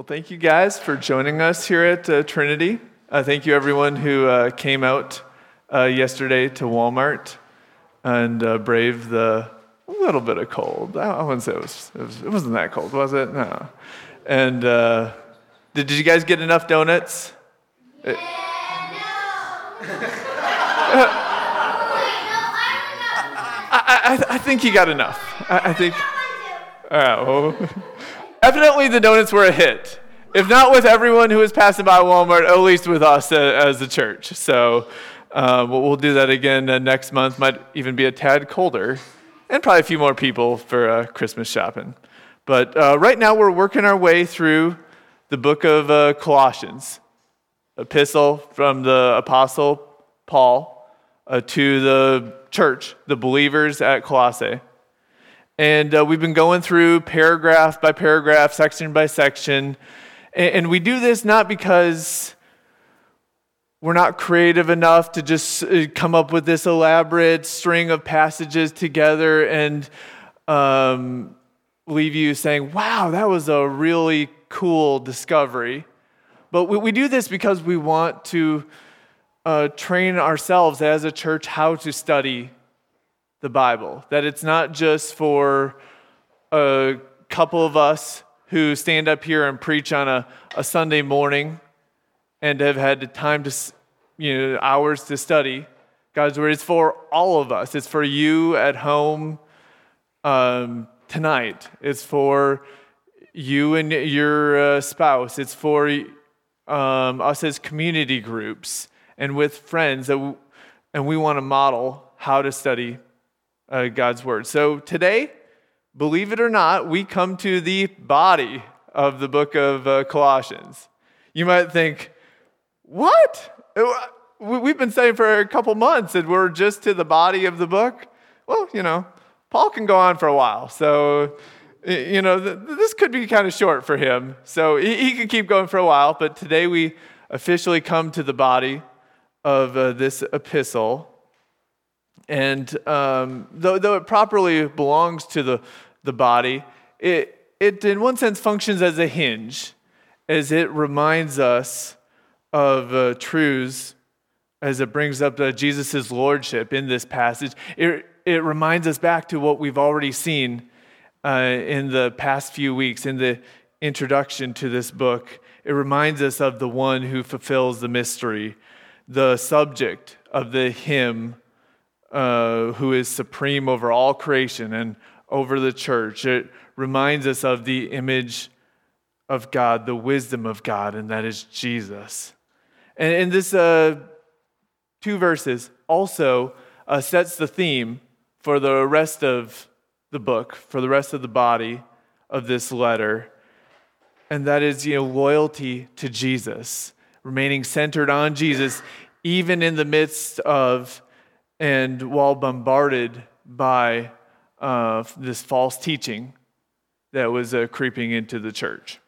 Well, thank you guys for joining us here at uh, Trinity. Uh, thank you, everyone who uh, came out uh, yesterday to Walmart and uh, braved the little bit of cold. I, I wouldn't say it was, it was, it wasn't that cold, was it? No. And uh, did, did you guys get enough donuts? Yeah, no. I, I, I think you got enough. I, I think. All right. Well, evidently, the donuts were a hit. If not with everyone who was passing by Walmart, at least with us uh, as a church. So uh, we'll, do that again uh, next month. Might even be a tad colder, and probably a few more people for uh, Christmas shopping. But uh, right now, we're working our way through the book of uh, Colossians, epistle from the apostle Paul to the church, the believers at Colossae. And uh, we've been going through paragraph by paragraph, section by section. And, and, we do this not because we're not creative enough to just uh, come up with this elaborate string of passages together and um, leave you saying, wow, that was a really cool discovery. But we, we do this because we want to uh, train ourselves as a church how to study the Bible. That it's not just for a couple of us who stand up here and preach on a, a Sunday morning and have had the time to, you know, hours to study God's Word. It's for all of us. It's for you at home um, tonight. It's for you and your uh, spouse. It's for um, us as community groups and with friends that we, and we want to model how to study uh, God's word. So today, believe it or not, we come to the body of the book of uh, Colossians. You might think, what? Uh, we've been saying for a couple months that we're just to the body of the book. Well, you know, Paul can go on for a while. So, you know, this could be kind of short for him. So he can keep going for a while. But today we officially come to the body of uh, this epistle. And um, though, though it properly belongs to the, the body, it, it in one sense functions as a hinge, as it reminds us of uh, truths, as it brings up uh, Jesus' lordship in this passage. It, it reminds us back to what we've already seen uh, in the past few weeks, in the introduction to this book. It reminds us of the one who fulfills the mystery, the subject of the hymn uh, who is supreme over all creation and over the church. It reminds us of the image of God, the wisdom of God, and that is Jesus. And in this uh, two verses also uh, sets the theme for the rest of the book, for the rest of the body of this letter, and that is you know loyalty to Jesus remaining centered on Jesus, even in the midst of and while bombarded by uh, this false teaching that was uh, creeping into the church.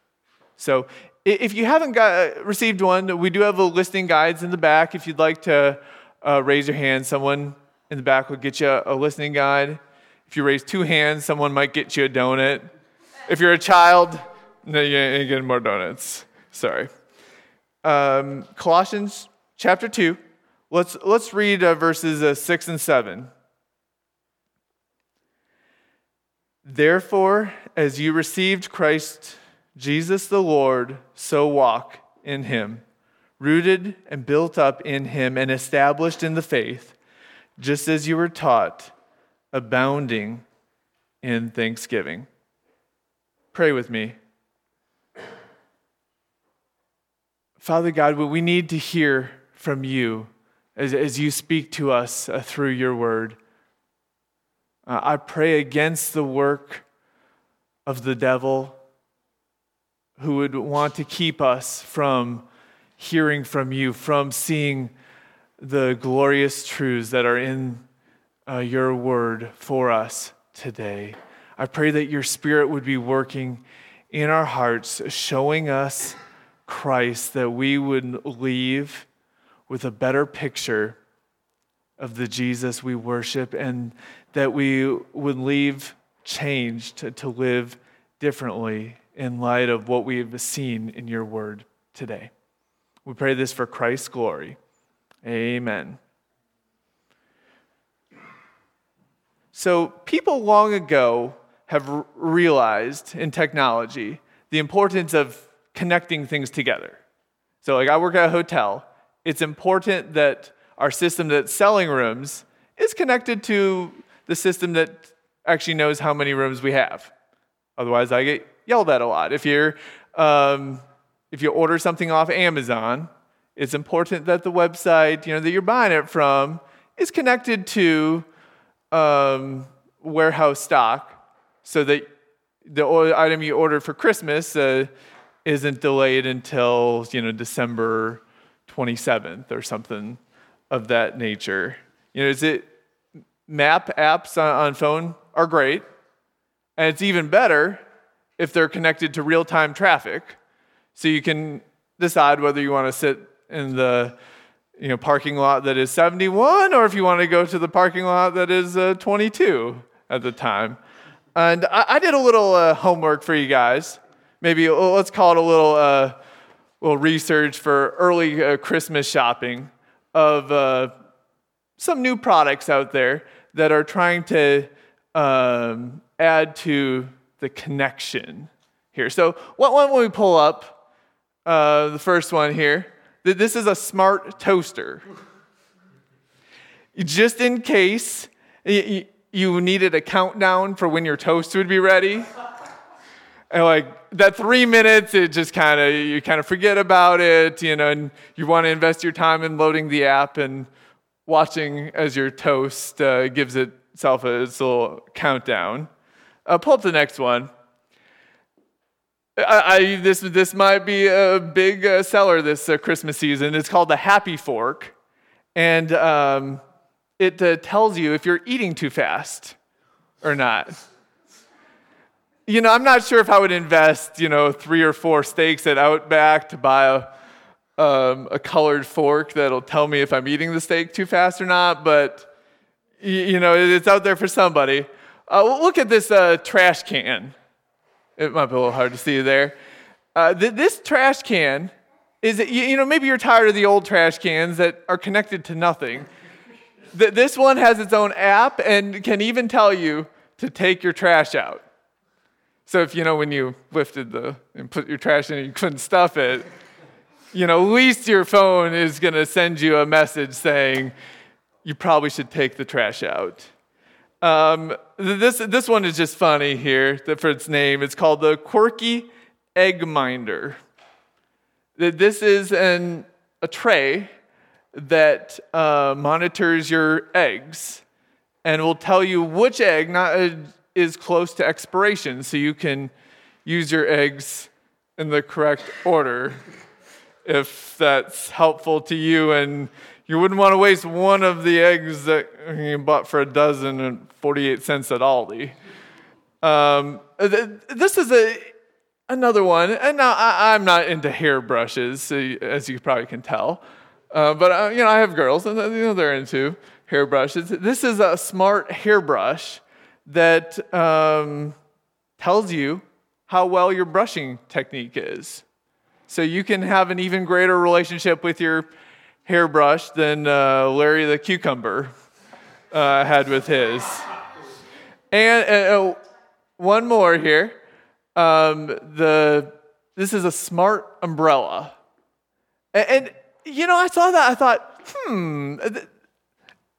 So, if you haven't got, uh, received one, we do have a listing guides in the back. If you'd like to uh, raise your hand, someone in the back will get you a, listening guide. If you raise two hands, someone might get you a donut. If you're a child, no, you ain't getting more donuts. Sorry um, Colossians chapter 2. Let's, let's read uh, verses uh, 6 and 7. Therefore, as you received Christ Jesus the Lord, so walk in him, rooted and built up in him and established in the faith, just as you were taught, abounding in thanksgiving. Pray with me. Father God, we need to hear from you as, as you speak to us uh, through your word. Uh, I pray against the work of the devil who would want to keep us from hearing from you, from seeing the glorious truths that are in uh, your word for us today. I pray that your spirit would be working in our hearts, showing us Christ, that we would leave with a better picture of the Jesus we worship and that we would leave changed to, to live differently in light of what we've seen in your word today. We pray this for Christ's glory. Amen. So, people long ago have realized in technology the importance of connecting things together. So, like I work at a hotel, it's important that our system that's selling rooms is connected to the system that actually knows how many rooms we have. Otherwise, I get yelled at a lot. If you're um, if you order something off Amazon, it's important that the website you know that you're buying it from is connected to um, warehouse stock, so that the item you ordered for Christmas uh, isn't delayed until you know December 27th or something of that nature. You know, is it map apps on, on phone are great, and it's even better if they're connected to real-time traffic, so you can decide whether you want to sit in the you know parking lot that is 71 or if you want to go to the parking lot that is uh, 22 at the time. And I, I did a little uh, homework for you guys. Maybe uh, let's call it a little, uh, little research for early uh, Christmas shopping of uh, some new products out there that are trying to um, add to the connection here. So, what one will we pull up? Uh, the first one here. This is a smart toaster. Just in case you needed a countdown for when your toast would be ready. And like that three minutes, it just kind of, you kind of forget about it, you know, and you want to invest your time in loading the app and watching as your toast uh, gives itself a its little countdown. Uh, pull up the next one. I, I, this, this might be a big uh, seller this uh, Christmas season. It's called the Happy Fork. And um, it uh, tells you if you're eating too fast or not. You know, I'm not sure if I would invest, you know, three or four steaks at Outback to buy a, um, a colored fork that'll tell me if I'm eating the steak too fast or not, but, you know, it's out there for somebody. Uh, look at this uh, trash can. It might be a little hard to see there. Uh, th- this trash can is, you know, maybe you're tired of the old trash cans that are connected to nothing. This one has its own app and can even tell you to take your trash out. So if you know when you lifted the and put your trash in and you couldn't stuff it, you know, at least your phone is going to send you a message saying you probably should take the trash out. Um, this, this one is just funny here for its name. It's called the Quirky Egg Minder. This is an, a tray that uh, monitors your eggs and will tell you which egg not, uh, is close to expiration so you can use your eggs in the correct order if that's helpful to you and you wouldn't want to waste one of the eggs that you bought for a dozen and 48 cents at Aldi. Um, this is a, another one, and now I, am not into hairbrushes, as you probably can tell. Uh, but uh, you know, I have girls, and you know they're into hairbrushes. This is a smart hairbrush that um, tells you how well your brushing technique is, so you can have an even greater relationship with your hairbrush than uh, Larry the cucumber uh, had with his. And uh, one more here. Um, the this is a smart umbrella, and, and you know, I saw that. I thought, hmm,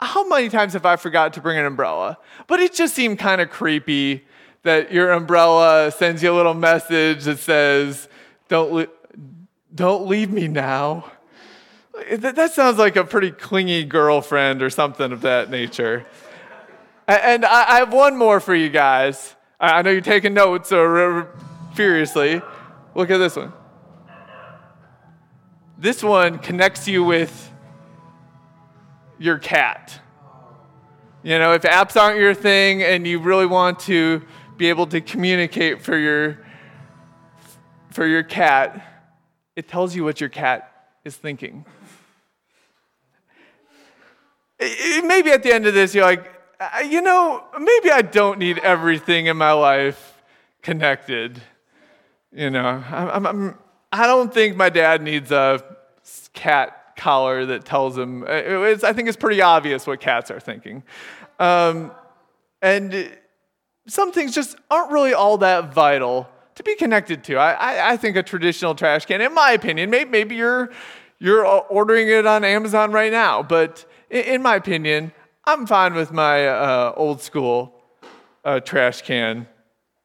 how many times have I forgot to bring an umbrella? But it just seemed kind of creepy that your umbrella sends you a little message that says, don't, don't leave me now. That sounds like a pretty clingy girlfriend or something of that nature. And I have one more for you guys. I know you're taking notes or furiously. Look at this one. This one connects you with your cat. You know, if apps aren't your thing and you really want to be able to communicate for your for your cat, it tells you what your cat is thinking. Maybe at the end of this, you're like, you know, maybe I don't need everything in my life connected. You know, I'm, I'm, I don't think my dad needs a cat collar that tells him. I think it's pretty obvious what cats are thinking. Um, and some things just aren't really all that vital to be connected to. I, I, I think a traditional trash can, in my opinion, maybe, maybe you're, you're ordering it on Amazon right now, but in, in my opinion, I'm fine with my uh, old school uh, trash can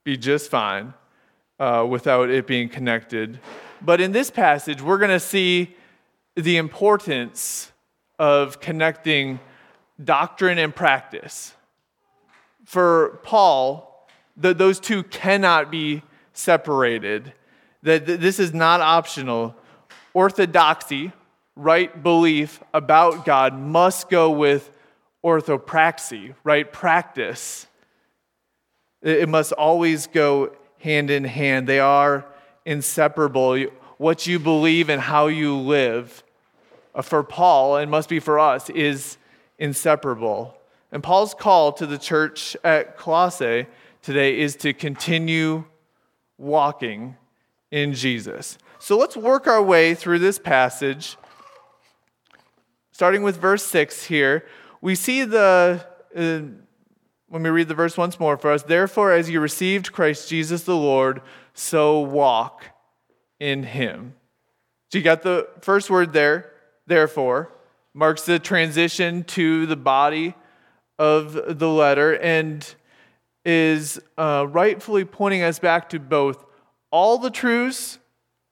be just fine uh, without it being connected. But in this passage, we're going to see the importance of connecting doctrine and practice. For Paul, the, those two cannot be separated, that this is not optional. Orthodoxy, right belief about God, must go with orthopraxy, right practice. It must always go hand in hand. They are inseparable. What you believe and how you live, uh, for Paul, and must be for us, is inseparable. And Paul's call to the church at Colossae today is to continue walking in Jesus. So let's work our way through this passage. Starting with verse 6 here, we see the, uh, when we read the verse once more for us, therefore, as you received Christ Jesus the Lord, so walk in him. So you got the first word there, therefore, marks the transition to the body of the letter and is uh, rightfully pointing us back to both all the truths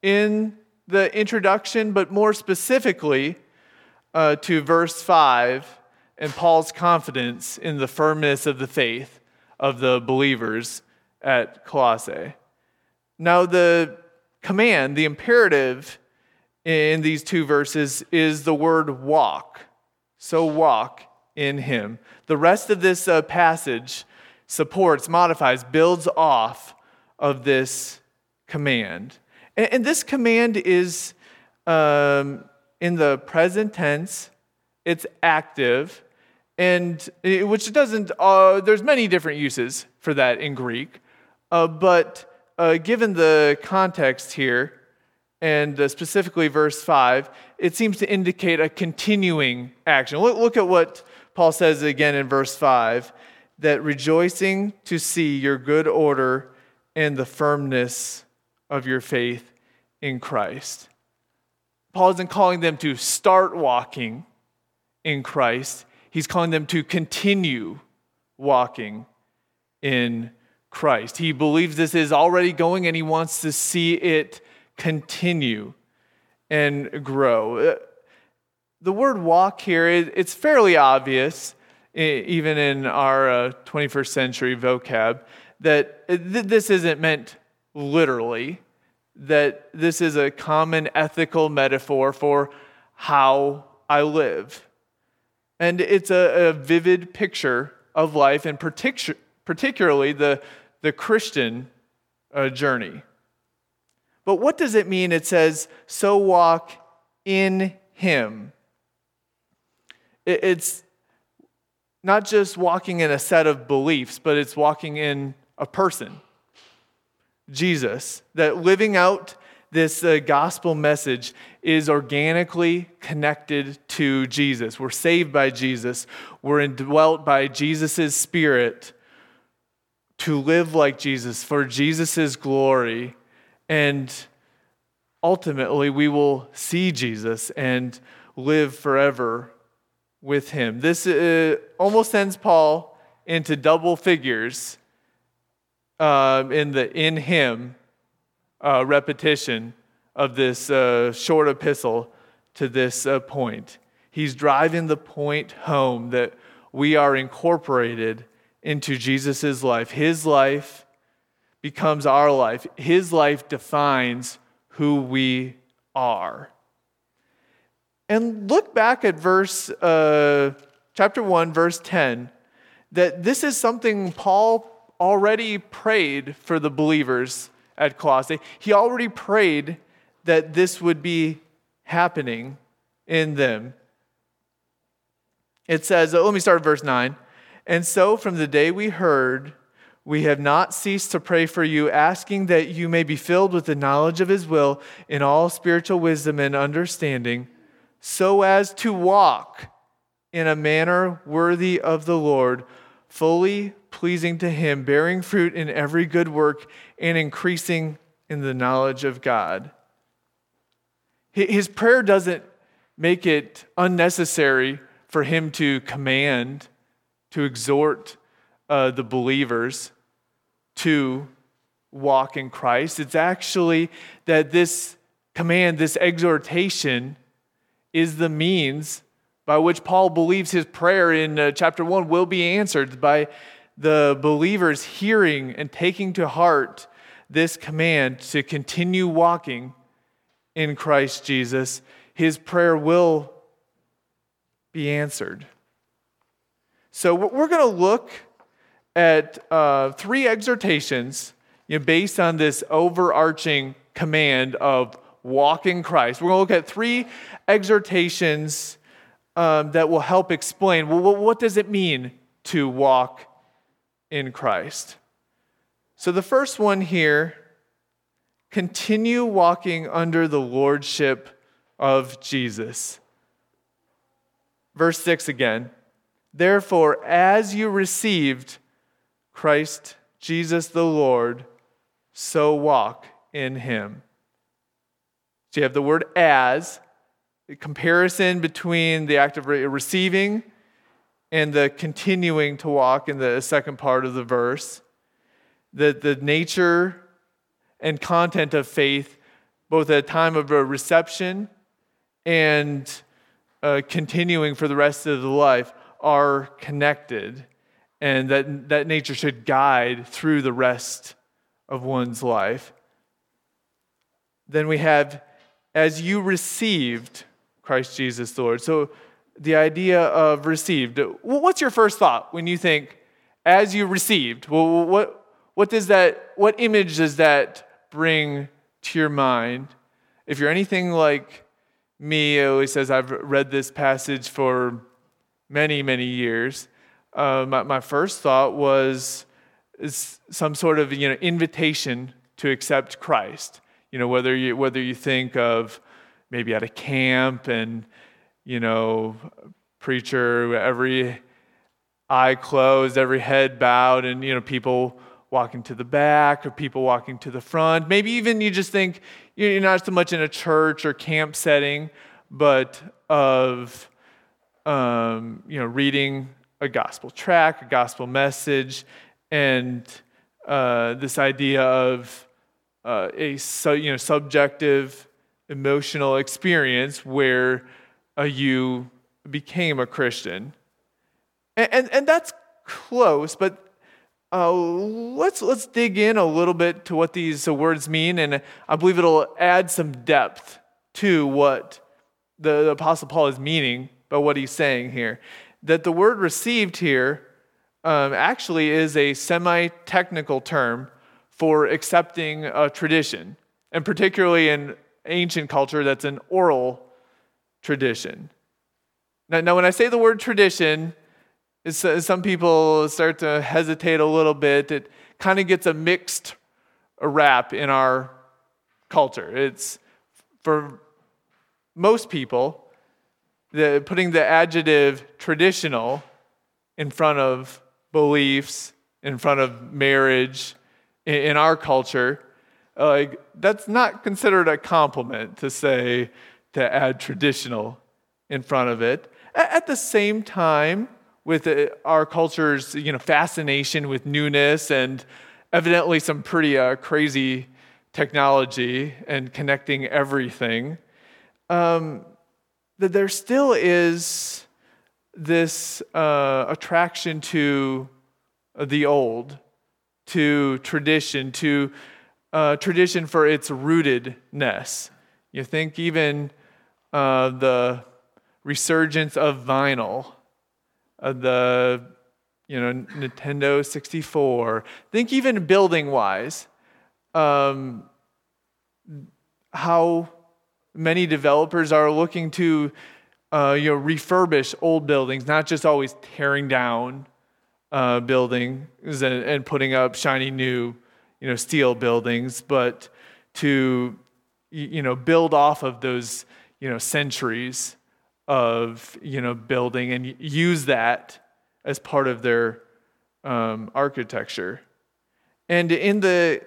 in the introduction, but more specifically uh, to verse 5 and Paul's confidence in the firmness of the faith of the believers at Colossae. Now, the command, the imperative in these two verses is the word walk. So walk in him. The rest of this uh, passage supports, modifies, builds off of this command. And, and this command is um, in the present tense, it's active, and it, which doesn't, uh, there's many different uses for that in Greek, uh, but uh, given the context here, and uh, specifically verse 5, it seems to indicate a continuing action. Look, look at what Paul says again in verse 5 that rejoicing to see your good order and the firmness of your faith in Christ. Paul isn't calling them to start walking in Christ, he's calling them to continue walking in Christ. He believes this is already going and he wants to see it continue and grow. The word walk here, it's fairly obvious, even in our 21st uh, century vocab, that this isn't meant literally, that this is a common ethical metaphor for how I live. And it's a, vivid picture of life, and partic- particularly the, the Christian uh, journey. But what does it mean? It says, so walk in Him. It's not just walking in a set of beliefs, but it's walking in a person, Jesus. That living out this uh, gospel message is organically connected to Jesus. We're saved by Jesus, we're indwelt by Jesus' spirit to live like Jesus for Jesus' glory. And ultimately, we will see Jesus and live forever with him. This uh, almost sends Paul into double figures um, in the in him uh, repetition of this uh, short epistle to this uh, point. He's driving the point home that we are incorporated into Jesus' life. His life becomes our life, His life defines who we are. And look back at verse, uh, chapter 1, verse 10, that this is something Paul already prayed for the believers at Colossae. He already prayed that this would be happening in them. It says, let me start at verse 9. And so from the day we heard, we have not ceased to pray for you, asking that you may be filled with the knowledge of his will in all spiritual wisdom and understanding, so as to walk in a manner worthy of the Lord, fully pleasing to him, bearing fruit in every good work and increasing in the knowledge of God. His prayer doesn't make it unnecessary for him to command, to exhort uh, the believers to walk in Christ. It's actually that this command, this exhortation, is the means by which Paul believes his prayer in uh, chapter 1 will be answered by the believers hearing and taking to heart this command to continue walking in Christ Jesus. His prayer will be answered. So we're going to look at uh, three exhortations you know, based on this overarching command of walk in Christ. We're going to look at three exhortations um, that will help explain well, what does it mean to walk in Christ? So the first one here continue walking under the lordship of Jesus. Verse 6 again. Therefore, as you received Christ Jesus the Lord, so walk in him. So you have the word as, the comparison between the act of receiving and the continuing to walk in the second part of the verse. The, the nature and content of faith, both at a time of a reception and uh, continuing for the rest of the life, are connected and that, that nature should guide through the rest of one's life. Then we have, as you received Christ Jesus the Lord. So the idea of received. What's your first thought when you think, as you received? Well, what, what does that, what image does that bring to your mind? If you're anything like me, it always says I've read this passage for many, many years uh, my, my first thought was some sort of you know, invitation to accept Christ. You know, whether you, whether you think of maybe at a camp and, you know, preacher, every eye closed, every head bowed, and, you know, people walking to the back or people walking to the front. Maybe even you just think you're not so much in a church or camp setting, but of, um, you know, reading a gospel track, a gospel message, and uh, this idea of uh, a su- you know, subjective emotional experience where uh, you became a Christian. And, and, and that's close, but uh, let's, let's dig in a little bit to what these words mean, and I believe it'll add some depth to what the, the Apostle Paul is meaning by what he's saying here that the word received here um, actually is a semi technical term for accepting a tradition, and particularly in ancient culture, that's an oral tradition. Now, now when I say the word tradition, some people start to hesitate a little bit. It kind of gets a mixed rap in our culture. It's for most people, the, putting the adjective traditional in front of beliefs, in front of marriage in, in our culture, uh, that's not considered a compliment to say, to add traditional in front of it. At the same time, with uh, our culture's you know, fascination with newness and evidently some pretty uh, crazy technology and connecting everything, um, that there still is this uh, attraction to the old, to tradition, to uh, tradition for its rootedness. You think even uh, the resurgence of vinyl, uh, the you know Nintendo 64. Think even building wise, um, how many developers are looking to uh, you know, refurbish old buildings, not just always tearing down uh, buildings and, and putting up shiny new you know, steel buildings, but to you know, build off of those you know, centuries of you know, building and use that as part of their um, architecture. And in the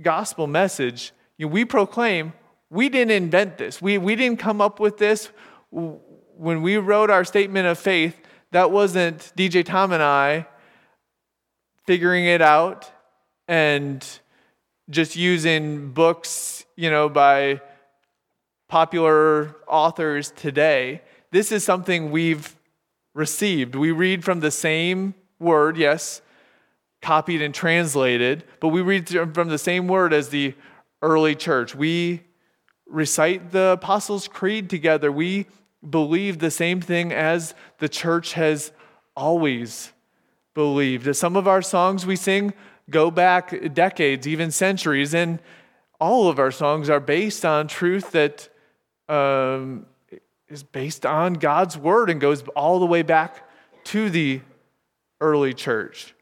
gospel message, you know, we proclaim we didn't invent this. We, we didn't come up with this. When we wrote our statement of faith, that wasn't DJ Tom and I figuring it out and just using books, you know, by popular authors today. This is something we've received. We read from the same word, yes, copied and translated, but we read from the same word as the early church. We recite the Apostles' Creed together. We believe the same thing as the church has always believed. Some of our songs we sing go back decades, even centuries, and all of our songs are based on truth that um, is based on God's word and goes all the way back to the early church.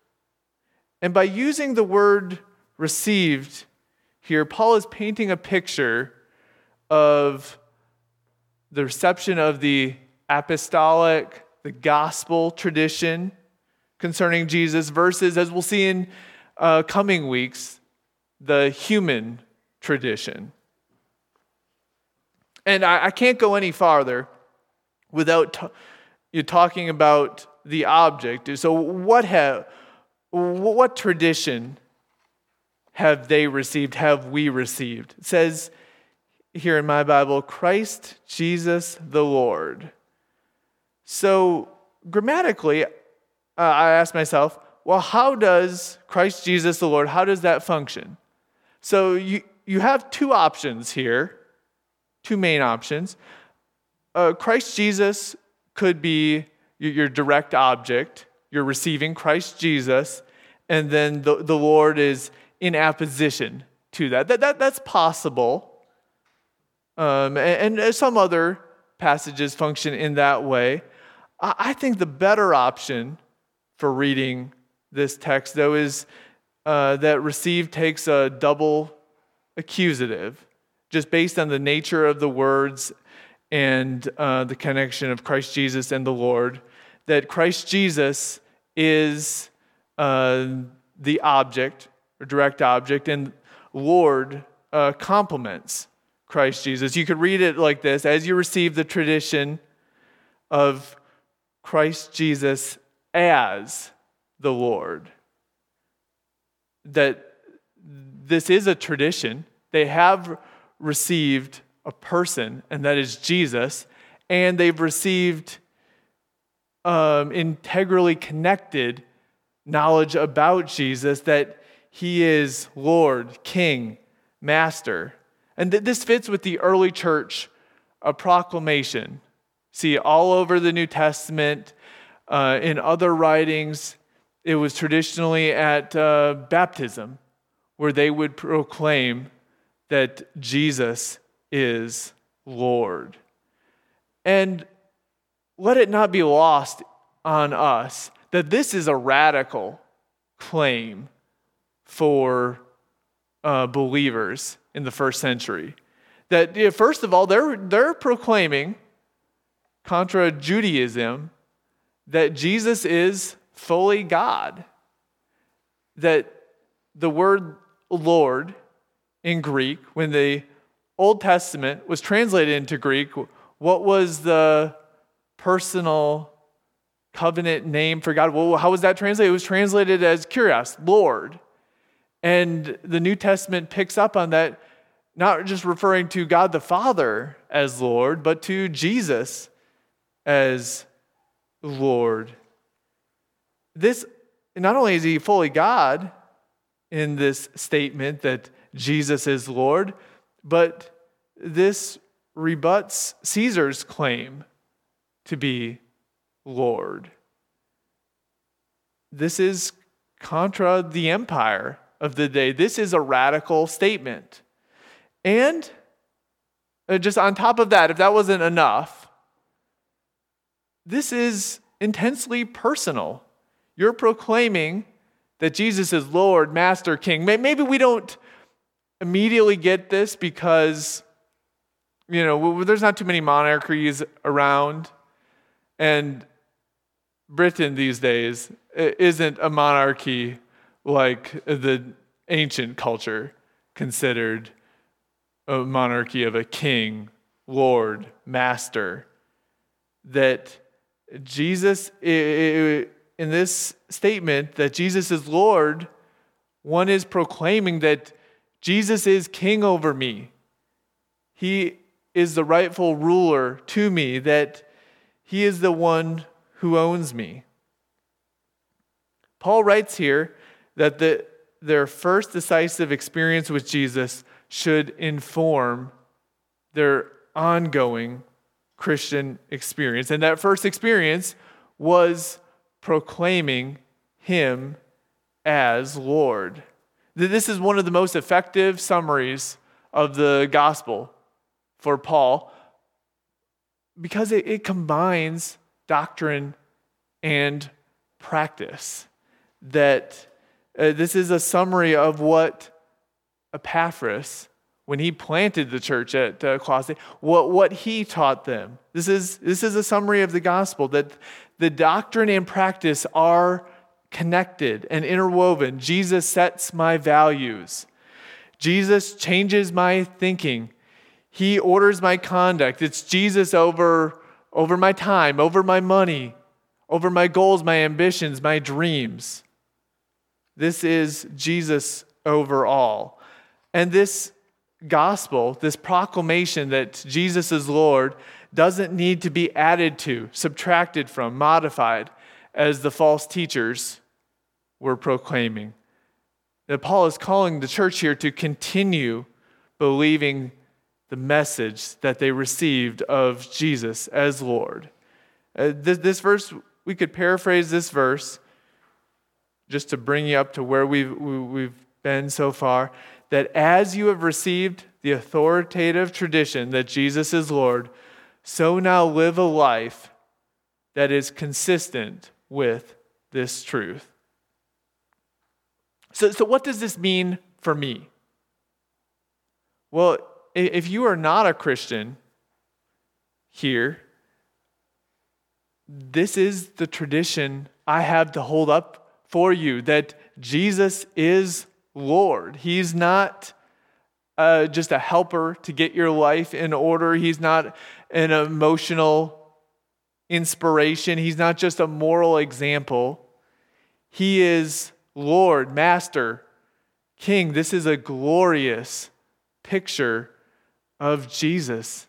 And by using the word received here, Paul is painting a picture of the reception of the apostolic, the gospel tradition concerning Jesus, versus, as we'll see in uh, coming weeks, the human tradition. And I, I can't go any farther without t- you talking about the object. So, what have what tradition have they received? Have we received? It says here in my Bible, Christ Jesus the Lord. So, grammatically, uh, I ask myself, well, how does Christ Jesus the Lord, how does that function? So, you, you have two options here, two main options. Uh, Christ Jesus could be your, your direct object, you're receiving Christ Jesus, and then the, the Lord is in apposition to that. that, that that's possible. Um, and, and, some other passages function in that way. I, I think the better option for reading this text, though, is uh, that receive takes a double accusative, just based on the nature of the words and uh, the connection of Christ Jesus and the Lord, that Christ Jesus is uh, the object or direct object, and Lord uh, complements Christ Jesus. You could read it like this as you receive the tradition of Christ Jesus as the Lord. That this is a tradition. They have received a person, and that is Jesus, and they've received um, integrally connected knowledge about Jesus that he is Lord, King, Master. And th- this fits with the early church a proclamation. See, all over the New Testament, uh, in other writings, it was traditionally at uh, baptism where they would proclaim that Jesus is Lord. And let it not be lost on us that this is a radical claim for uh, believers in the first century. That, first of all, they're, they're proclaiming, contra Judaism, that Jesus is fully God. That the word Lord in Greek, when the Old Testament was translated into Greek, what was the personal covenant name for God. Well, how was that translated? It was translated as Kyrios, Lord. And the New Testament picks up on that, not just referring to God the Father as Lord, but to Jesus as Lord. This, not only is he fully God in this statement that Jesus is Lord, but this rebuts Caesar's claim to be Lord. This is contra the empire of the day. This is a radical statement. And uh, just on top of that, if that wasn't enough, this is intensely personal. You're proclaiming that Jesus is Lord, Master, King. Maybe we don't immediately get this because, you know, there's not too many monarchies around. And Britain these days isn't a monarchy like the ancient culture considered a monarchy of a king, lord, master. That Jesus, in this statement, that Jesus is Lord, one is proclaiming that Jesus is king over me. He is the rightful ruler to me, that he is the one who owns me. Paul writes here that the, their first decisive experience with Jesus should inform their ongoing Christian experience. And that first experience was proclaiming Him as Lord. This is one of the most effective summaries of the gospel for Paul because it, it combines doctrine and practice. That uh, this is a summary of what Epaphras, when he planted the church at uh, Colossae, what, what he taught them. This is, this is a summary of the gospel that the doctrine and practice are connected and interwoven. Jesus sets my values. Jesus changes my thinking. He orders my conduct. It's Jesus over, over my time, over my money, over my goals, my ambitions, my dreams. This is Jesus over all. And this gospel, this proclamation that Jesus is Lord, doesn't need to be added to, subtracted from, modified, as the false teachers were proclaiming. That Paul is calling the church here to continue believing the message that they received of Jesus as Lord. Uh, this, this verse, we could paraphrase this verse just to bring you up to where we've, we've been so far that as you have received the authoritative tradition that Jesus is Lord, so now live a life that is consistent with this truth. So, so what does this mean for me? Well, if you are not a Christian here, this is the tradition I have to hold up for you that Jesus is Lord. He's not uh, just a helper to get your life in order, He's not an emotional inspiration, He's not just a moral example. He is Lord, Master, King. This is a glorious picture of Jesus.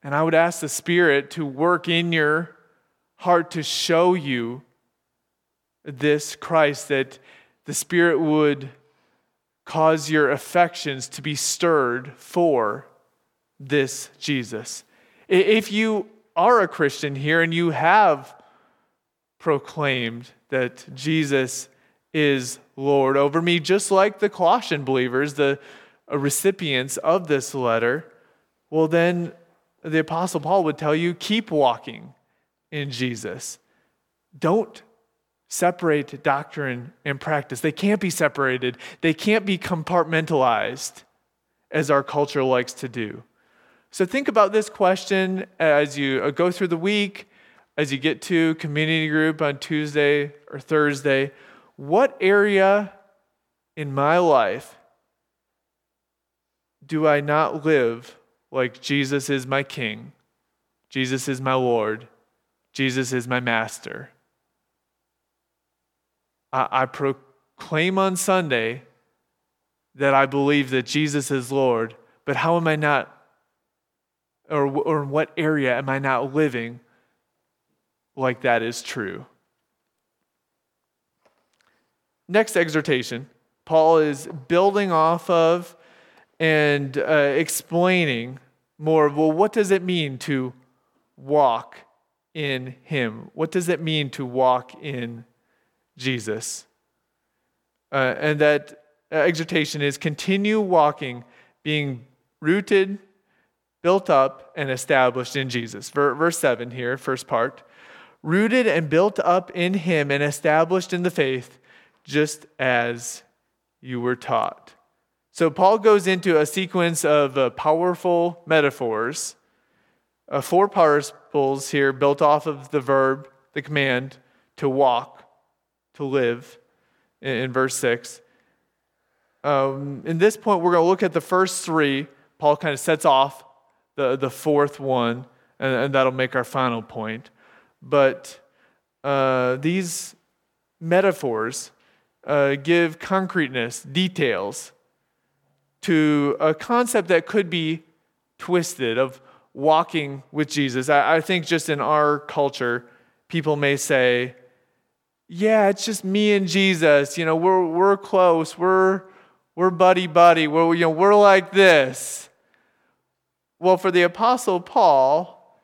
And I would ask the Spirit to work in your heart to show you this Christ, that the Spirit would cause your affections to be stirred for this Jesus. If you are a Christian here and you have proclaimed that Jesus is Lord over me, just like the Colossian believers, the recipients of this letter, well, then the Apostle Paul would tell you keep walking in Jesus. Don't separate doctrine and practice. They can't be separated, they can't be compartmentalized as our culture likes to do. So think about this question as you uh, go through the week, as you get to community group on Tuesday or Thursday. What area in my life do I not live like Jesus is my King? Jesus is my Lord. Jesus is my Master. I, I proclaim on Sunday that I believe that Jesus is Lord, but how am I not, or, or in what area am I not living like that is true? Next exhortation, Paul is building off of and uh, explaining more well, what does it mean to walk in Him? What does it mean to walk in Jesus. Uh, and that exhortation is continue walking, being rooted, built up, and established in Jesus. Verse 7 here, first part. rooted and built up in him and established in the faith, just as you were taught. So, Paul goes into a sequence of uh, powerful metaphors, uh, four participles here built off of the verb, the command to walk, to live, in, in verse 6. Um, in this point, we're going to look at the first three. Paul kind of sets off the, the fourth one, and, and that'll make our final point. But uh, these metaphors uh, give concreteness, details to a concept that could be twisted of walking with Jesus. I, I think just in our culture, people may say, yeah, it's just me and Jesus. You know, we're, we're close. We're, we're buddy buddy. We're, you know, we're like this. Well, for the Apostle Paul,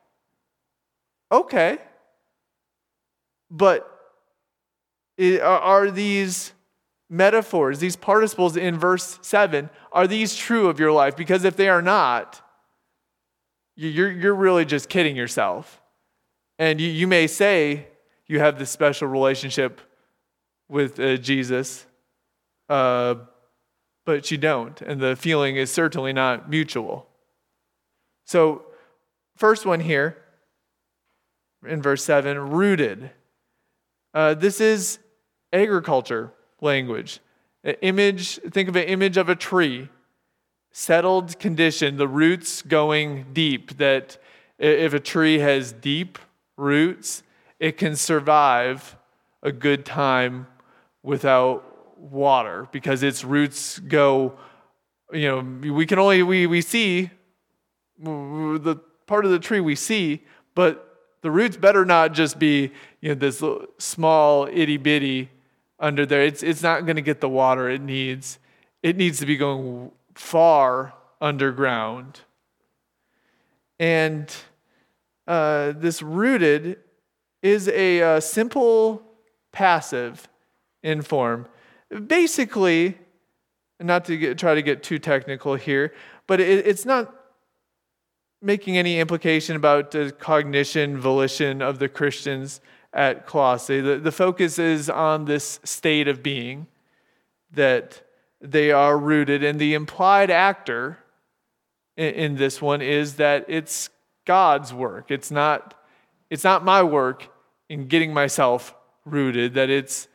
okay. But are these metaphors, these participles in verse 7, are these true of your life? Because if they are not, you're, you're really just kidding yourself. And you, you may say you have this special relationship with uh, Jesus, uh, but you don't. And the feeling is certainly not mutual. So, first one here in verse 7 rooted. Uh, this is agriculture language. An image, think of an image of a tree, settled condition, the roots going deep. That if a tree has deep roots, it can survive a good time without water because its roots go, you know, we can only, we, we see the part of the tree we see, but the roots better not just be, you know, this small itty bitty under there. It's, it's not going to get the water it needs. It needs to be going far underground. And uh, this rooted is a, uh, simple passive in form. Basically, not to get, try to get too technical here, but it, it's not making any implication about the cognition, volition of the Christians at Colossae. The, the focus is on this state of being that they are rooted. And the implied actor in, in this one is that it's God's work. It's not, it's not my work in getting myself rooted, that it's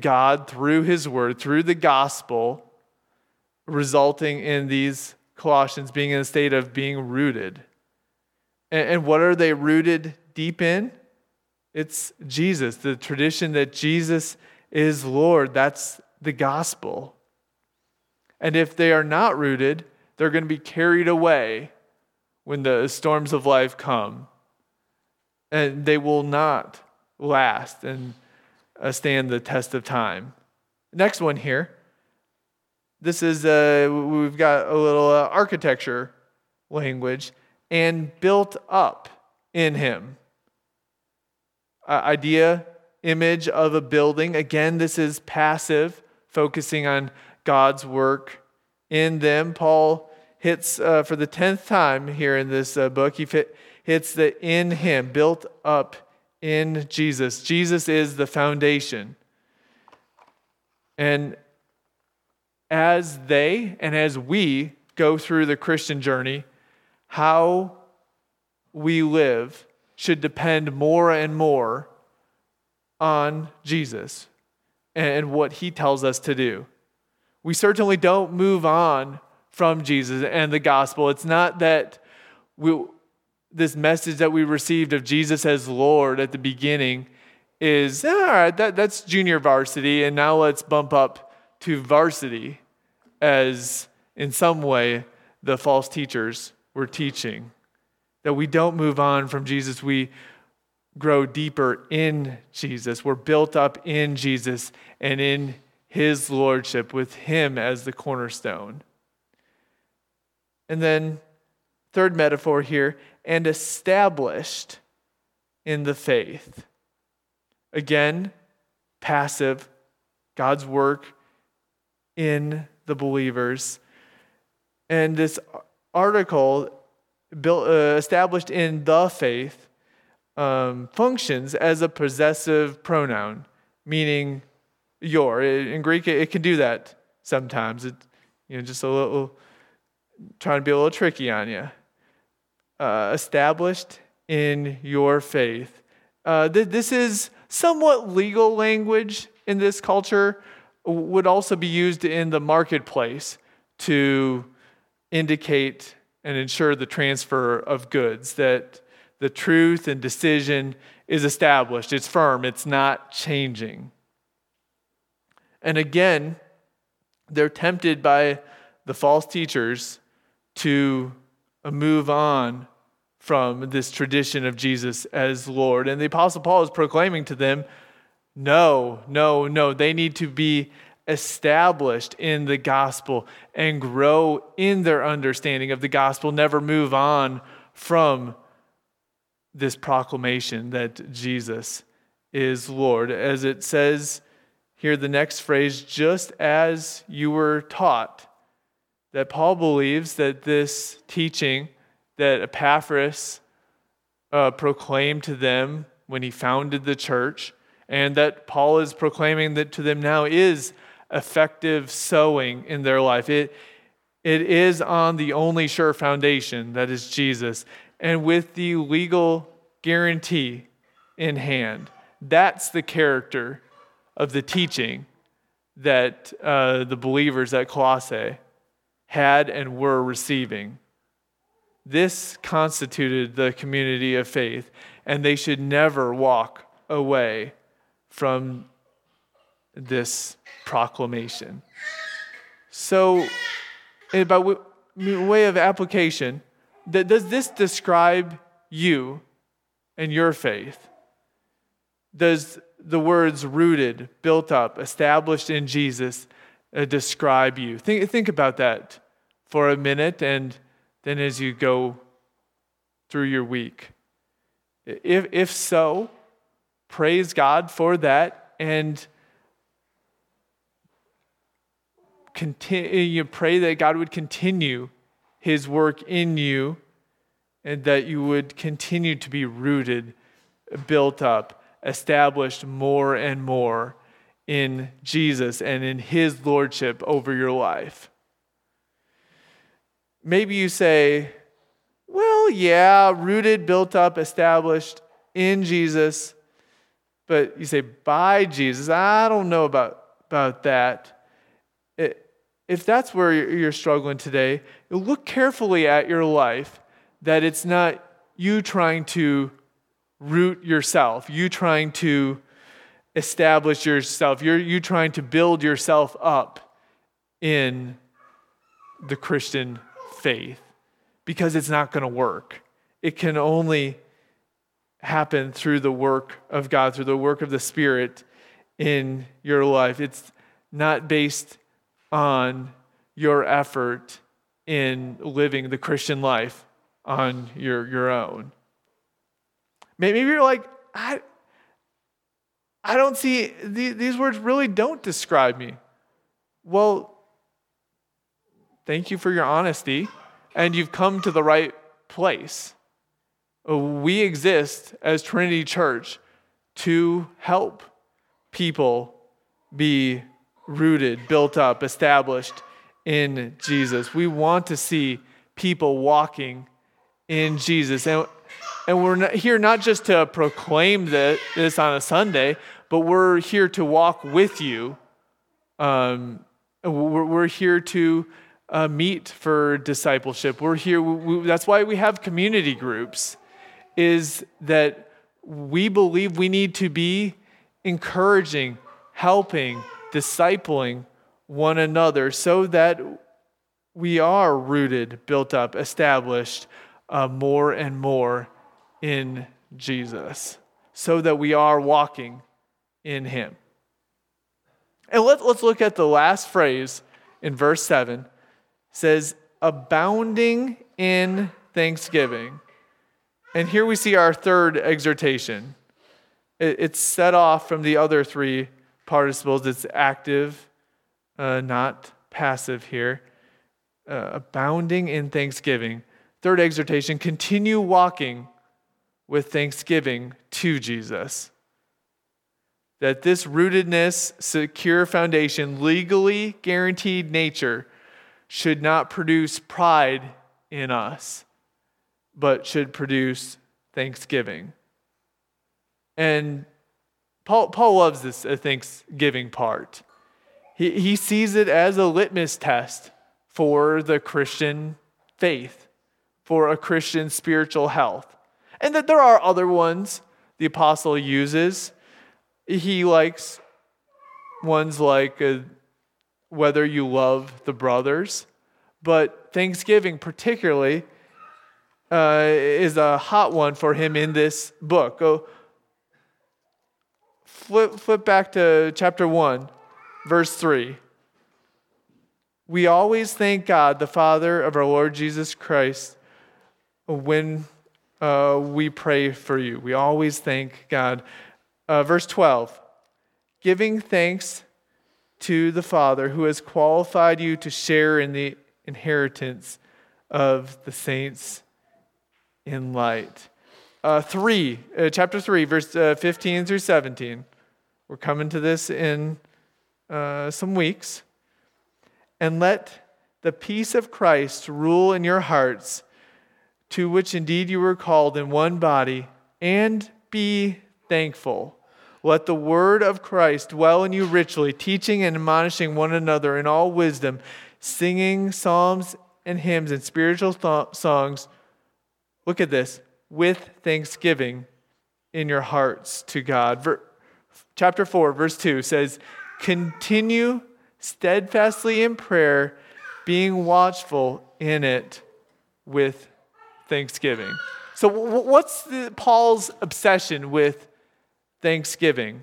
God through His Word, through the gospel, resulting in these Colossians being in a state of being rooted. And, and what are they rooted deep in? It's Jesus, the tradition that Jesus is Lord. That's the gospel. And if they are not rooted, they're going to be carried away when the storms of life come. And they will not last and uh, stand the test of time. Next one here. This is, uh, we've got a little uh, architecture language and built up in him uh, idea, image of a building. Again, this is passive, focusing on God's work in them. Paul hits uh, for the tenth time here in this uh, book, he fit, hits the in him, built up in Jesus. Jesus is the foundation. And as they and as we go through the Christian journey, how we live should depend more and more on Jesus and what he tells us to do. We certainly don't move on from Jesus and the gospel. It's not that we, this message that we received of Jesus as Lord at the beginning is, ah, all right, that, that's junior varsity, and now let's bump up to varsity as in some way the false teachers were teaching that we don't move on from Jesus, we grow deeper in Jesus. We're built up in Jesus and in his lordship with him as the cornerstone. And then, third metaphor here, and established in the faith. Again, passive, God's work in the believers. And this article built, uh, established in the faith um, functions as a possessive pronoun, meaning your. In Greek, it, it can do that sometimes. It, you know, just a little, trying to be a little tricky on you. Uh, established in your faith. Uh, th- this is somewhat legal language in this culture, would also be used in the marketplace to indicate and ensure the transfer of goods, that the truth and decision is established, it's firm, it's not changing. And again, they're tempted by the false teachers to move on from this tradition of Jesus as Lord. And the Apostle Paul is proclaiming to them no, no, no. They need to be established in the gospel and grow in their understanding of the gospel, never move on from this proclamation that Jesus is Lord. As it says here, the next phrase, just as you were taught, that Paul believes that this teaching that Epaphras uh, proclaimed to them when he founded the church, and that Paul is proclaiming that to them now is effective sowing in their life. It, it is on the only sure foundation, that is Jesus, and with the legal guarantee in hand. That's the character of the teaching that uh, the believers at Colossae had and were receiving. This constituted the community of faith, and they should never walk away from this proclamation. So, by way of application, does this describe you and your faith? Does the words rooted, built up, established in Jesus uh, describe you? Think, think about that for a minute and then as you go through your week. If, if so, praise God for that and continue, pray that God would continue his work in you and that you would continue to be rooted, built up, established more and more in Jesus and in his lordship over your life. Maybe you say, well, yeah, rooted, built up, established in Jesus, but you say by Jesus. I don't know about, about that. It, if that's where you're struggling today, look carefully at your life that it's not you trying to root yourself, you trying to establish yourself, you're you trying to build yourself up in the Christian faith because it's not going to work. It can only happen through the work of God, through the work of the Spirit in your life. It's not based on your effort in living the Christian life on your, your own. Maybe you're like, I, I don't see, these words really don't describe me. Well, Thank you for your honesty, and you've come to the right place. We exist as Trinity Church to help people be rooted, built up, established in Jesus. We want to see people walking in Jesus. And, and we're not here not just to proclaim this on a Sunday, but we're here to walk with you. Um, we're, we're here to uh, meet for discipleship. We're here, we, that's why we have community groups, is that we believe we need to be encouraging, helping, discipling one another so that we are rooted, built up, established uh, more and more in Jesus, so that we are walking in Him. And let, let's look at the last phrase in verse 7 says, abounding in thanksgiving. And here we see our third exhortation. It's set off from the other three participles. It's active, uh, not passive here. Uh, abounding in thanksgiving. Third exhortation continue walking with thanksgiving to Jesus. That this rootedness, secure foundation, legally guaranteed nature should not produce pride in us, but should produce thanksgiving. And Paul, Paul loves this uh, thanksgiving part. He, he sees it as a litmus test for the Christian faith, for a Christian spiritual health. And that there are other ones the apostle uses. He likes ones like uh, whether you love the brothers, but Thanksgiving, particularly, uh, is a hot one for him in this book. Go flip, flip back to chapter 1, verse 3. We always thank God, the Father of our Lord Jesus Christ, when uh, we pray for you. We always thank God. Uh, verse 12 giving thanks to the Father who has qualified you to share in the inheritance of the saints in light. Uh, 3, uh, chapter 3, verse uh, 15 through 17. We're coming to this in uh, some weeks. And let the peace of Christ rule in your hearts, to which indeed you were called in one body, and be thankful. Let the word of Christ dwell in you richly, teaching and admonishing one another in all wisdom, singing psalms and hymns and spiritual th- songs. Look at this with thanksgiving in your hearts to God. Ver- chapter 4, verse 2 says, Continue steadfastly in prayer, being watchful in it with thanksgiving. So, what's the, Paul's obsession with thanksgiving?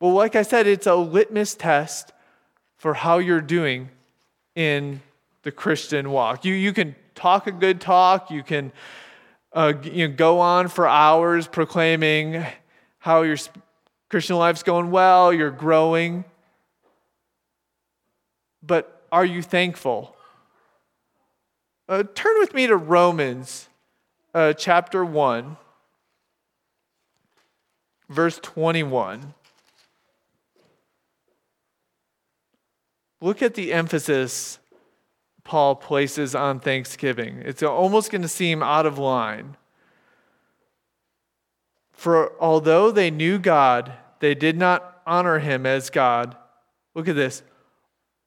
Well, like I said, it's a litmus test for how you're doing in the Christian walk. You, you can talk a good talk, you can uh, you know, go on for hours proclaiming how your Christian life's going well, you're growing. But are you thankful? Uh, turn with me to Romans uh, chapter 1, verse 21. Look at the emphasis Paul places on thanksgiving. It's almost going to seem out of line. For although they knew God, they did not honor him as God. Look at this.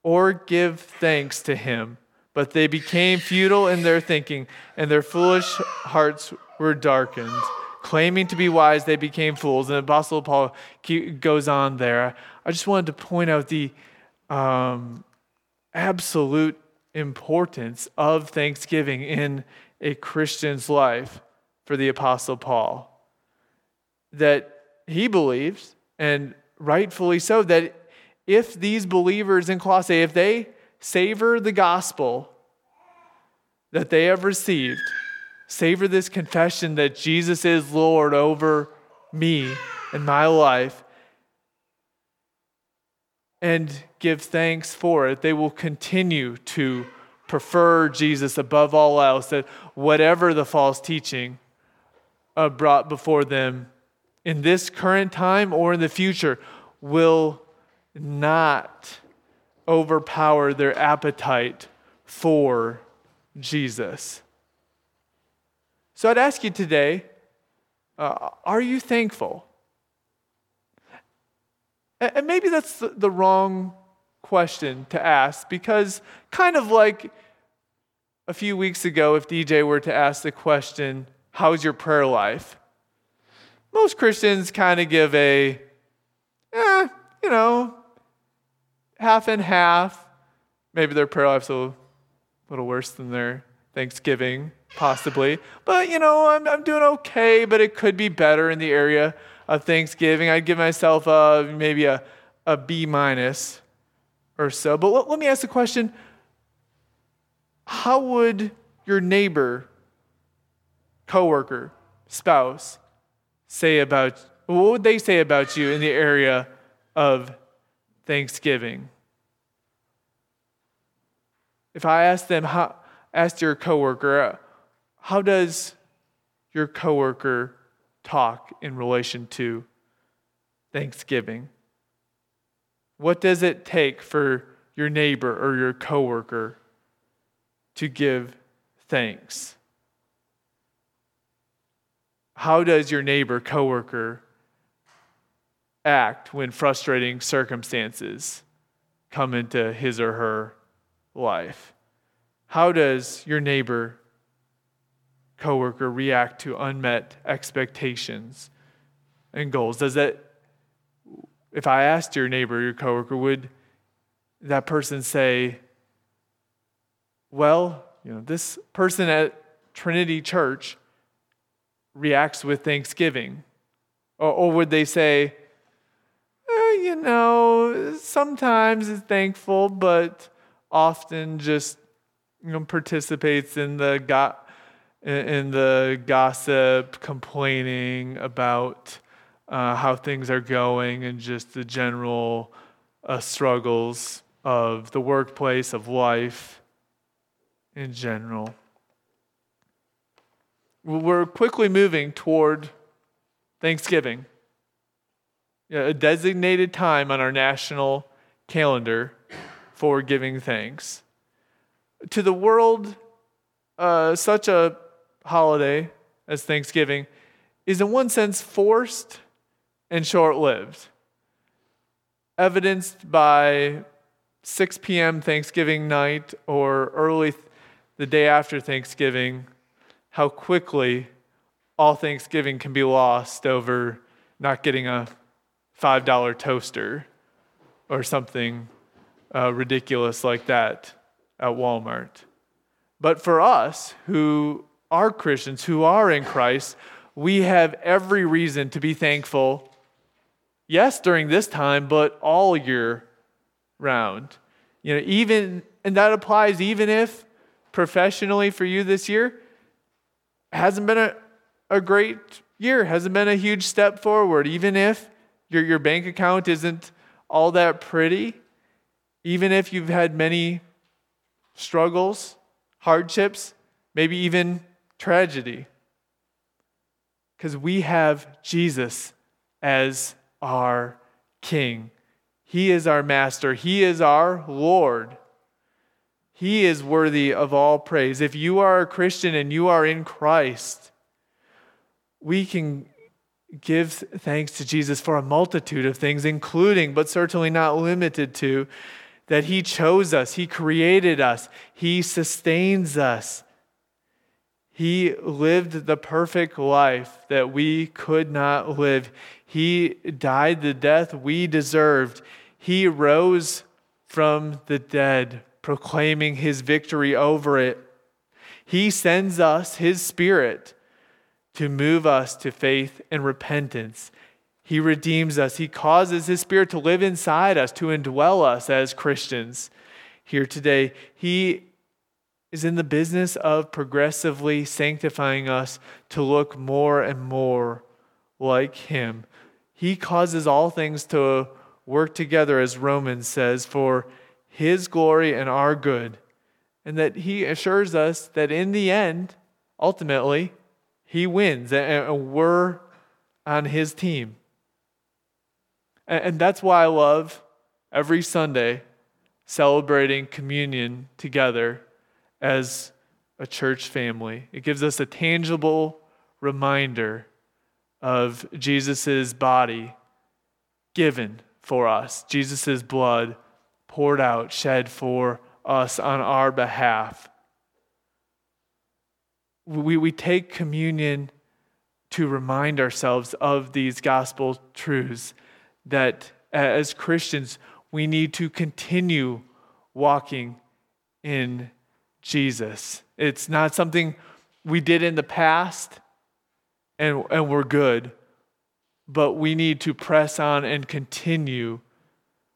Or give thanks to him, but they became futile in their thinking, and their foolish hearts were darkened. Claiming to be wise, they became fools. And the Apostle Paul goes on there. I just wanted to point out the um, absolute importance of thanksgiving in a Christian's life for the Apostle Paul. That he believes, and rightfully so, that if these believers in Colossae, if they savor the gospel that they have received, savor this confession that Jesus is Lord over me and my life, and give thanks for it, they will continue to prefer Jesus above all else, that whatever the false teaching uh, brought before them in this current time or in the future will not overpower their appetite for Jesus. So I'd ask you today uh, are you thankful? And maybe that's the wrong question to ask because, kind of like a few weeks ago, if DJ were to ask the question, How's your prayer life? Most Christians kind of give a, eh, you know, half and half. Maybe their prayer life's a little worse than their Thanksgiving, possibly. But, you know, I'm, I'm doing okay, but it could be better in the area of Thanksgiving, I'd give myself a, maybe a, a B minus or so. But let, let me ask the question how would your neighbor, coworker, spouse say about what would they say about you in the area of Thanksgiving? If I asked them, how, asked your coworker, uh, how does your coworker talk in relation to Thanksgiving? What does it take for your neighbor or your coworker to give thanks? How does your neighbor, coworker act when frustrating circumstances come into his or her life? How does your neighbor, coworker react to unmet expectations and goals? Does that if I asked your neighbor, your coworker, would that person say, well, you know, this person at Trinity Church reacts with thanksgiving? Or, or would they say, eh, you know, sometimes it's thankful, but often just you know, participates in the go- in the gossip, complaining about uh, how things are going, and just the general uh, struggles of the workplace, of life in general. We're quickly moving toward Thanksgiving, a designated time on our national calendar for giving thanks. To the world, uh, such a holiday as Thanksgiving is, in one sense, forced and short lived, evidenced by 6 p.m. Thanksgiving night or early the day after Thanksgiving, how quickly all Thanksgiving can be lost over not getting a $5 toaster or something uh, ridiculous like that at Walmart. But for us who are Christians, who are in Christ, we have every reason to be thankful Yes, during this time, but all year round. You know, even, and that applies even if professionally for you this year hasn't been a, a great year, hasn't been a huge step forward, even if your, your bank account isn't all that pretty, even if you've had many struggles, hardships, maybe even tragedy. Because we have Jesus as our King. He is our Master. He is our Lord. He is worthy of all praise. If you are a Christian and you are in Christ, we can give thanks to Jesus for a multitude of things, including, but certainly not limited to, that He chose us, He created us, He sustains us. He lived the perfect life that we could not live. He died the death we deserved. He rose from the dead, proclaiming his victory over it. He sends us his spirit to move us to faith and repentance. He redeems us. He causes his spirit to live inside us, to indwell us as Christians here today. He is in the business of progressively sanctifying us to look more and more like him. He causes all things to work together, as Romans says, for his glory and our good. And that he assures us that in the end, ultimately, he wins and we're on his team. And that's why I love every Sunday celebrating communion together as a church family. It gives us a tangible reminder of Jesus' body given for us, Jesus' blood poured out, shed for us on our behalf. We, we take communion to remind ourselves of these gospel truths that as Christians, we need to continue walking in Jesus. It's not something we did in the past and, and we're good. But we need to press on and continue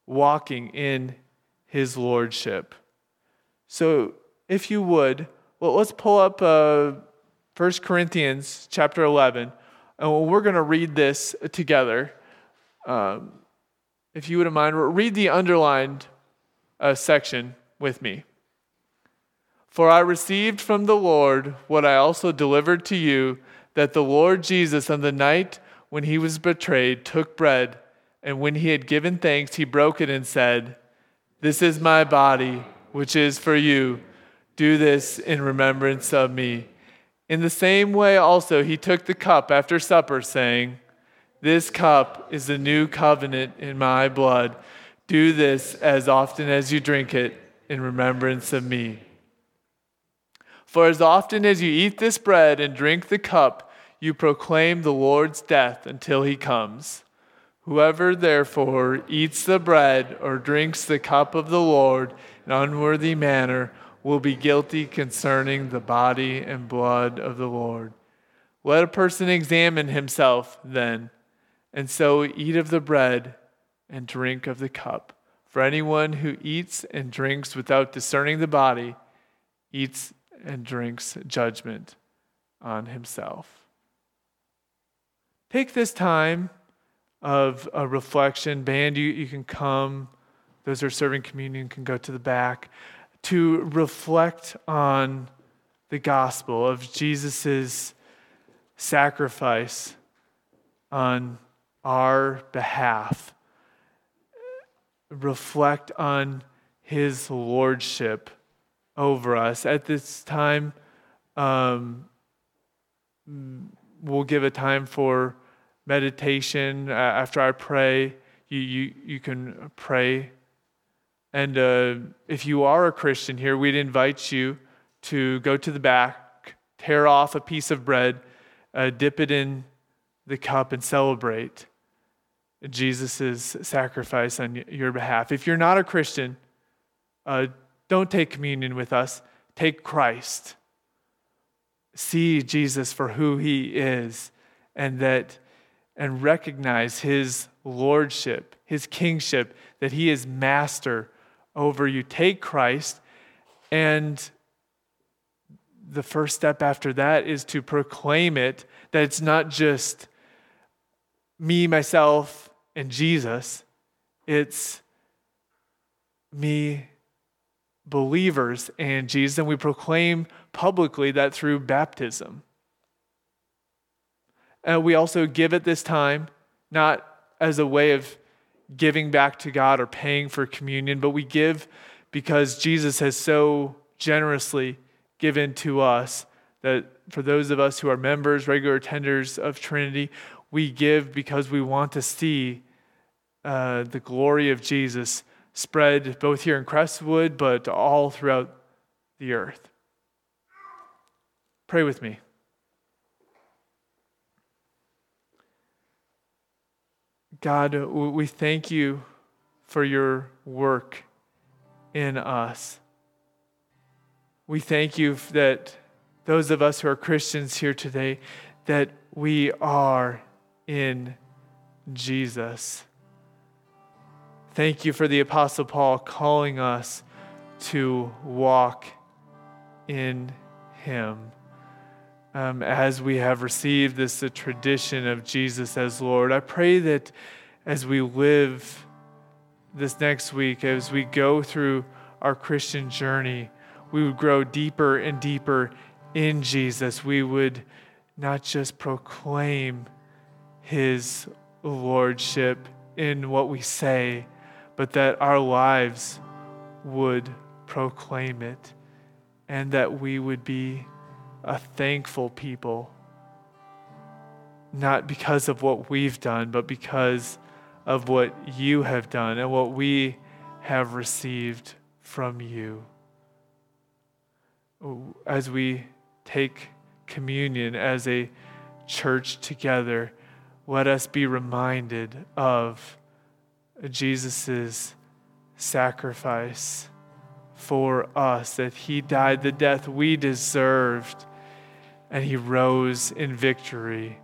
walking in his lordship. So, if you would, well, let's pull up uh, 1 Corinthians chapter 11, and we're going to read this together. Um, if you wouldn't mind, read the underlined uh, section with me. For I received from the Lord what I also delivered to you that the Lord Jesus, on the night when he was betrayed, took bread, and when he had given thanks, he broke it and said, This is my body, which is for you. Do this in remembrance of me. In the same way, also, he took the cup after supper, saying, This cup is the new covenant in my blood. Do this as often as you drink it in remembrance of me. For as often as you eat this bread and drink the cup, you proclaim the Lord's death until he comes. Whoever therefore eats the bread or drinks the cup of the Lord in unworthy manner will be guilty concerning the body and blood of the Lord. Let a person examine himself then, and so eat of the bread and drink of the cup. For anyone who eats and drinks without discerning the body eats and drinks judgment on himself. Take this time of a reflection. Band, you, you can come. Those who are serving communion can go to the back to reflect on the gospel of Jesus' sacrifice on our behalf. Reflect on his lordship over us. At this time, um, we'll give a time for meditation. Uh, after I pray, you, you, you can pray. And uh, if you are a Christian here, we'd invite you to go to the back, tear off a piece of bread, uh, dip it in the cup, and celebrate Jesus' sacrifice on your behalf. If you're not a Christian, uh, don't take communion with us, take Christ. See Jesus for who he is and that and recognize his lordship, his kingship, that he is master over you. Take Christ and the first step after that is to proclaim it that it's not just me, myself, and Jesus. It's me, believers and Jesus, and we proclaim publicly that through baptism. And we also give at this time, not as a way of giving back to God or paying for communion, but we give because Jesus has so generously given to us that for those of us who are members, regular attenders of Trinity, we give because we want to see uh, the glory of Jesus spread both here in Crestwood, but all throughout the earth. Pray with me. God, we thank you for your work in us. We thank you that those of us who are Christians here today, that we are in Jesus. Thank you for the Apostle Paul calling us to walk in Him. Um, as we have received this tradition of Jesus as Lord, I pray that as we live this next week, as we go through our Christian journey, we would grow deeper and deeper in Jesus. We would not just proclaim His Lordship in what we say but that our lives would proclaim it and that we would be a thankful people, not because of what we've done, but because of what you have done and what we have received from you. As we take communion as a church together, let us be reminded of Jesus' sacrifice for us, that he died the death we deserved and he rose in victory.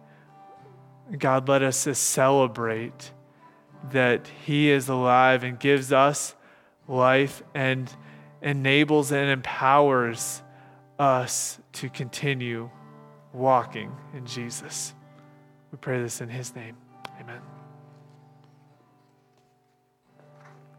God, let us celebrate that he is alive and gives us life and enables and empowers us to continue walking in Jesus. We pray this in his name. Amen.